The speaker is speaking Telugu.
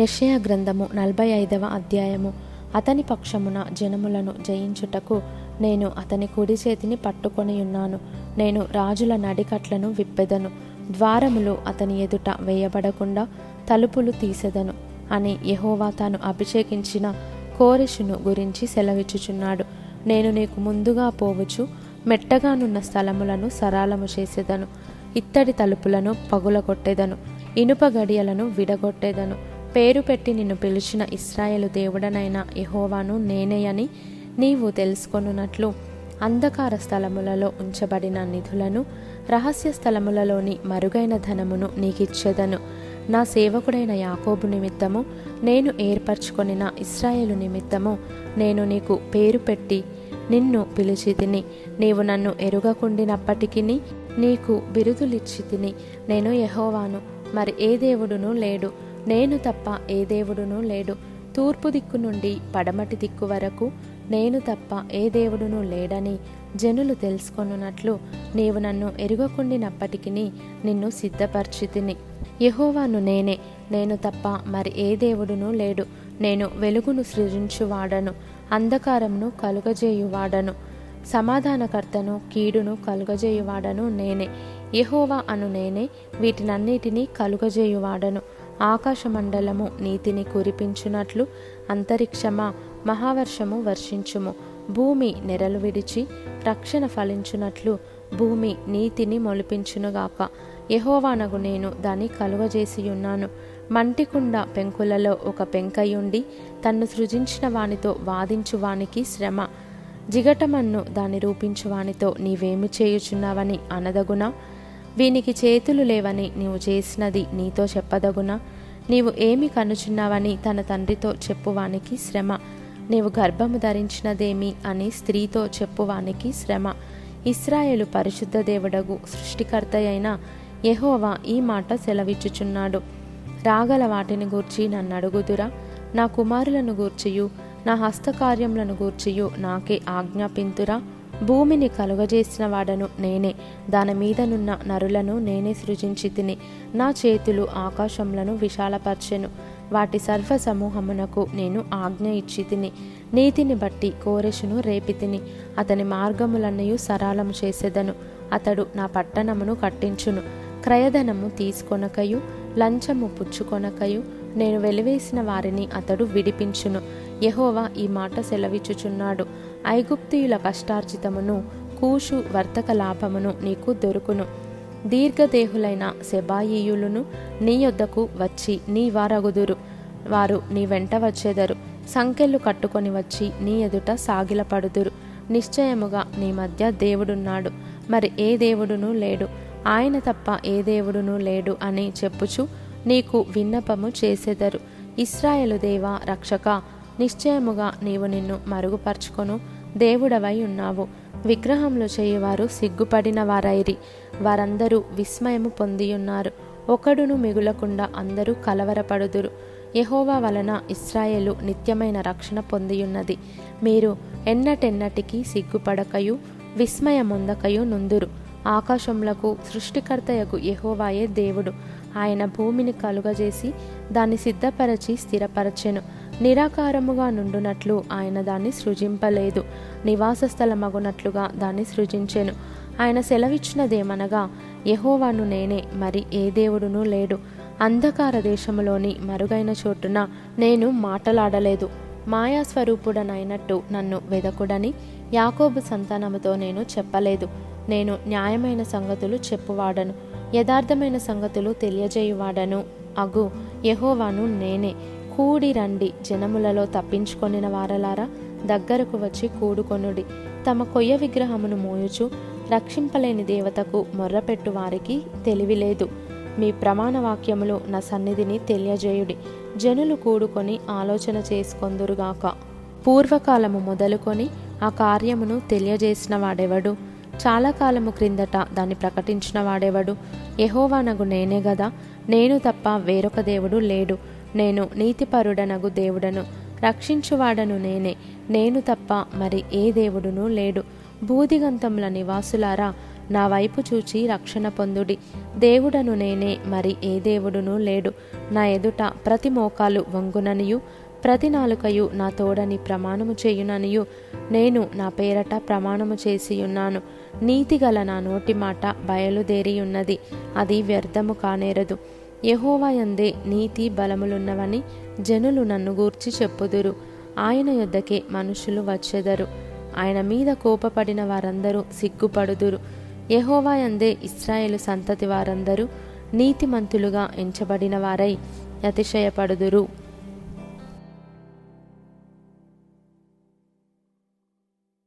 యెషయా గ్రంథము నలభై ఐదవ అధ్యాయము. అతని పక్షమున జనములను జయించుటకు నేను అతని కుడి చేతిని పట్టుకొని ఉన్నాను. నేను రాజుల నడికట్లను విప్పెదను. ద్వారములు అతని ఎదుట వేయబడకుండా తలుపులు తీసెదను అని యహోవా తాను అభిషేకించిన కోరెషును గురించి సెలవిచ్చుచున్నాడు. నేను నీకు ముందుగా పోవచ్చు మెట్టగానున్న స్థలములను సరాలము చేసేదను. ఇత్తడి తలుపులను పగులగొట్టేదను. ఇనుప గడియలను విడగొట్టేదను. పేరు పెట్టి నిన్ను పిలిచిన ఇస్రాయేలు దేవుడనైన యహోవాను నేనే అని నీవు తెలుసుకొనున్నట్లు అంధకార స్థలములలో ఉంచబడిన నిధులను రహస్య స్థలములలోని మరుగైన ధనమును నీకిచ్చేదను. నా సేవకుడైన యాకోబు నిమిత్తము నేను ఏర్పరచుకొనిన ఇస్రాయేలు నిమిత్తము నేను నీకు పేరు పెట్టి నిన్ను పిలిచి తిని నీవు నన్ను ఎరుగకుండినప్పటికీ నీకు బిరుదులిచ్చి తిని నేను యహోవాను మరి ఏ దేవుడునూ లేడు. నేను తప్ప ఏ దేవుడునూ లేడు. తూర్పు దిక్కు నుండి పడమటి దిక్కు వరకు నేను తప్ప ఏ దేవుడును లేడని జనులు తెలుసుకొనున్నట్లు నీవు నన్ను ఎరుగకుండినప్పటికీ నిన్ను సిద్ధపరిచితిని. యహోవాను నేనే. నేను తప్ప మరి ఏ దేవుడునూ లేడు. నేను వెలుగును సృజించువాడను అంధకారమును కలుగజేయువాడను సమాధానకర్తను కీడును కలుగజేయువాడను నేనే. యహోవా అను నేనే వీటినన్నిటినీ కలుగజేయువాడను. ఆకాశమండలము నీతిని కురిపించునట్లు అంతరిక్షమా మహావర్షము వర్షించుము. భూమి నెరలు విడిచి రక్షణ ఫలించునట్లు భూమి నీతిని మొలిపించునుగాక. యహోవానగు నేను దాన్ని కలుగజేసియున్నాను. మంటికుండ పెంకులలో ఒక పెంకయుండి తన్ను సృజించిన వానితో వాదించు వానికి శ్రమ. జిగటమన్ను దాన్ని రూపించు వానితో నీవేమి చేయుచున్నావని అనదగునా? వీనికి చేతులు లేవని నీవు చేసినది నీతో చెప్పదగునా. నీవు ఏమి కనుచున్నావని తన తండ్రితో చెప్పువానికి శ్రమ. నీవు గర్భము ధరించినదేమి అని స్త్రీతో చెప్పువానికి శ్రమ. ఇస్రాయేలు పరిశుద్ధ దేవుడగు సృష్టికర్త అయిన ఈ మాట సెలవిచ్చుచున్నాడు. రాగల వాటిని గూర్చి నన్ను అడుగుదురా నా కుమారులను గూర్చియు నా హస్తకార్యములను గూర్చియు నాకే ఆజ్ఞాపింతురా. భూమిని కలుగజేసిన వాడను నేనే. దాని మీదనున్న నరులను నేనే సృజించి తిని నా చేతులు ఆకాశములను విశాలపరచెను. వాటి సర్వ సమూహమునకు నేను ఆజ్ఞ ఇచ్చి తిని నీతిని బట్టి కోరెషును రేపితిని అతని మార్గములన్నయు సరాలము చేసేదను. అతడు నా పట్టణమును కట్టించును. క్రయధనము తీసుకొనకయు లంచము పుచ్చుకొనకయు నేను వెలివేసిన వారిని అతడు విడిపించును. యహోవా ఈ మాట సెలవిచ్చుచున్నాడు. ఐగుప్తియుల కష్టార్జితమును కూషు వర్తక లాభమును నీకు దొరుకును. దీర్ఘదేహులైన సెబాయియులను నీ యొద్దకు వచ్చి నీ వారగుదురు. వారు నీ వెంట వచ్చేదరు. సంకెళ్ళు కట్టుకొని వచ్చి నీ ఎదుట సాగిలపడుదురు. నిశ్చయముగా నీ మధ్య దేవుడున్నాడు. మరి ఏ దేవుడునూ లేడు. ఆయన తప్ప ఏ దేవుడునూ లేడు అని చెప్పుచు నీకు విన్నపము చేసెదరు. ఇస్రాయేలు దేవా రక్షక నిశ్చయముగా నీవు నిన్ను మరుగుపరుచుకొను. దేవుడవై ఉన్నావు. విగ్రహంలో చేయువారు సిగ్గుపడిన వారైరి. వారందరూ విస్మయము పొందియున్నారు. ఒకడును మిగులకుండా అందరూ కలవరపడుదురు. యహోవా వలన ఇస్రాయేలు నిత్యమైన రక్షణ పొందియున్నది. మీరు ఎన్నటెన్నటికీ సిగ్గుపడకయు విస్మయముందకయు నుందురు. ఆకాశములకు సృష్టికర్తయకు యహోవాయే దేవుడు. ఆయన భూమిని కలుగజేసి దాన్ని సిద్ధపరచి స్థిరపరచెను. నిరాకారముగా నుండునట్లు ఆయన దాన్ని సృజింపలేదు. నివాస స్థలమగునట్లుగా దాన్ని సృజించెను. ఆయన సెలవిచ్చినదేమనగా యహోవాను నేనే మరి ఏ దేవుడునూ లేడు. అంధకార దేశములోని మరుగైన చోటున నేను మాటలాడలేదు. మాయాస్వరూపుడనైనట్టు నన్ను వెదకుడని యాకోబు సంతానముతో నేను చెప్పలేదు. నేను న్యాయమైన సంగతులు చెప్పువాడను. యథార్థమైన సంగతులు తెలియజేయువాడను. అగు యహోవాను నేనే. కూడి రండి జనములలో తప్పించుకొనిన వారలారా దగ్గరకు వచ్చి కూడుకొనుడి. తమ కొయ్య విగ్రహమును మోయుచు రక్షింపలేని దేవతకు మొర్రపెట్టు వారికి తెలివి లేదు మీ ప్రమాణ వాక్యములు నా సన్నిధిని తెలియజేయుడి. జనులు కూడుకొని ఆలోచన చేసుకొందురుగాక. పూర్వకాలము మొదలుకొని ఆ కార్యమును తెలియజేసిన వాడెవడు? చాలా కాలము క్రిందట దాన్ని ప్రకటించిన వాడెవడు? యహోవానగు నేనే గదా నేను తప్ప వేరొక దేవుడు లేడు. నేను నీతిపరుడనగు దేవుడను రక్షించువాడను నేనే. నేను తప్ప మరి ఏ దేవుడునూ లేడు. భూదిగంతముల నివాసులారా నా వైపు చూచి రక్షణ పొందుడి. దేవుడను నేనే మరి ఏ దేవుడునూ లేడు. నా ఎదుట ప్రతి మోకాలు వంగుననియు ప్రతి నాలుకయు నా తోడని ప్రమాణము చేయుననియు. నేను నా పేరట ప్రమాణము చేసియున్నాను. నీతిగల నా నోటి మాట బయలుదేరియున్నది. అది వ్యర్థము కానేరదు. యహోవాయందే నీతి బలములున్నవని జనులు నన్ను గూర్చి చెప్పుదురు. ఆయన యొద్దకే మనుషులు వచ్చెదరు. ఆయన మీద కోపపడిన వారందరూ సిగ్గుపడుదురు. యహోవాయందే ఇస్రాయేలు సంతతి వారందరూ నీతిమంతులుగా ఎంచబడిన వారై అతిశయపడుదురు.